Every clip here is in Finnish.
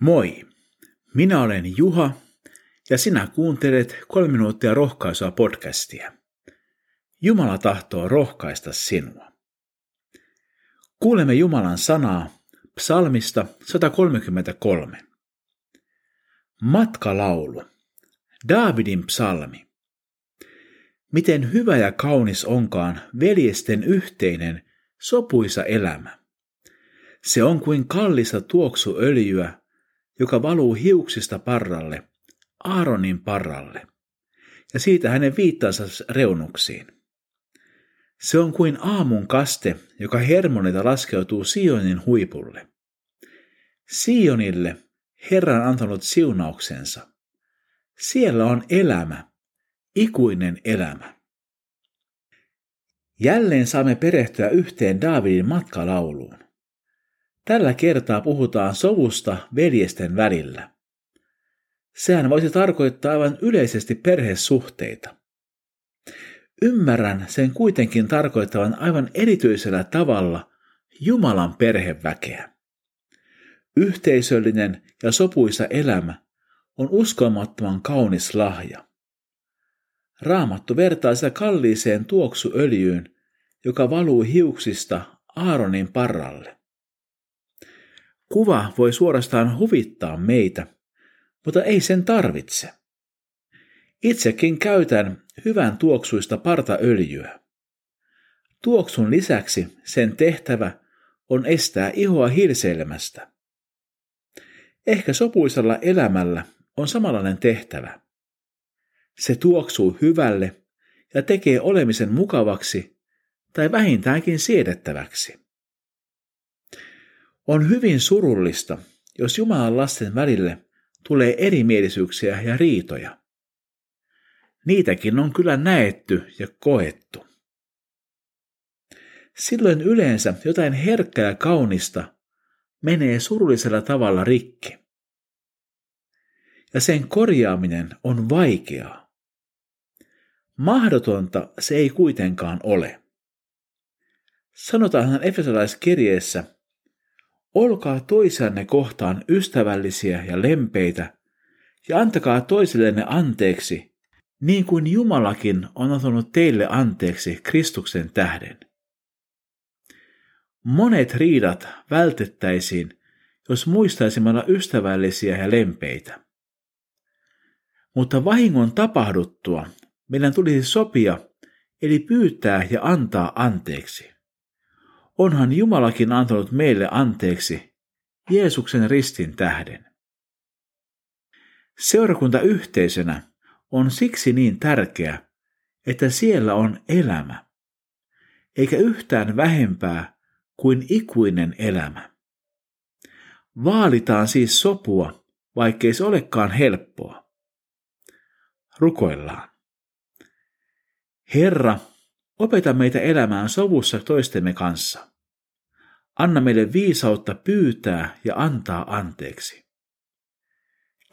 Moi, minä olen Juha ja sinä kuuntelet kolme minuuttia rohkaisua podcastia. Jumala tahtoo rohkaista sinua. Kuulemme Jumalan sanaa psalmista 133. Matkalaulu. Daavidin psalmi. Miten hyvä ja kaunis onkaan veljesten yhteinen sopuisa elämä. Se on kuin kallista tuoksuöljyä joka valuu hiuksista parralle, Aaronin parralle, ja siitä hänen viittansa reunuksiin. Se on kuin aamun kaste, joka hermonita laskeutuu Sionin huipulle. Sionille Herra on antanut siunauksensa. Siellä on elämä, ikuinen elämä. Jälleen saamme perehtyä yhteen Daavidin matkalauluun. Tällä kertaa puhutaan sovusta veljesten välillä. Sehän voisi tarkoittaa aivan yleisesti perhesuhteita. Ymmärrän sen kuitenkin tarkoittavan aivan erityisellä tavalla Jumalan perheväkeä. Yhteisöllinen ja sopuisa elämä on uskomattoman kaunis lahja. Raamattu vertaa sitä kalliiseen tuoksuöljyyn, joka valuu hiuksista Aaronin parralle. Kuva voi suorastaan huvittaa meitä, mutta ei sen tarvitse. Itsekin käytän hyvän tuoksuista partaöljyä. Tuoksun lisäksi sen tehtävä on estää ihoa hilseilemästä. Ehkä sopuisella elämällä on samanlainen tehtävä. Se tuoksuu hyvälle ja tekee olemisen mukavaksi tai vähintäänkin siedettäväksi. On hyvin surullista, jos Jumalan lasten välille tulee erimielisyyksiä ja riitoja. Niitäkin on kyllä näetty ja koettu. Silloin yleensä jotain herkkää ja kaunista menee surullisella tavalla rikki. Ja sen korjaaminen on vaikeaa. Mahdotonta se ei kuitenkaan ole. Sanotaanhan Efesolaiskirjeessä, Olkaa toisianne kohtaan ystävällisiä ja lempeitä, ja antakaa toisillenne anteeksi, niin kuin Jumalakin on antanut teille anteeksi Kristuksen tähden. Monet riidat vältettäisiin, jos muistaisimme olla ystävällisiä ja lempeitä. Mutta vahingon tapahduttua meidän tulisi sopia, eli pyytää ja antaa anteeksi. Onhan Jumalakin antanut meille anteeksi Jeesuksen ristin tähden. Seurakunta yhteisönä on siksi niin tärkeä, että siellä on elämä, eikä yhtään vähempää kuin ikuinen elämä. Vaalitaan siis sopua, vaikkei se olekaan helppoa. Rukoillaan. Herra, opeta meitä elämään sovussa toistemme kanssa. Anna meille viisautta pyytää ja antaa anteeksi.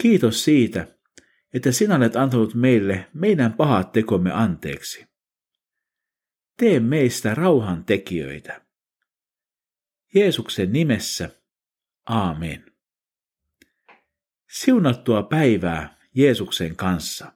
Kiitos siitä, että sinä olet antanut meille meidän pahat tekomme anteeksi. Tee meistä rauhan tekijöitä. Jeesuksen nimessä, aamen. Siunattua päivää Jeesuksen kanssa.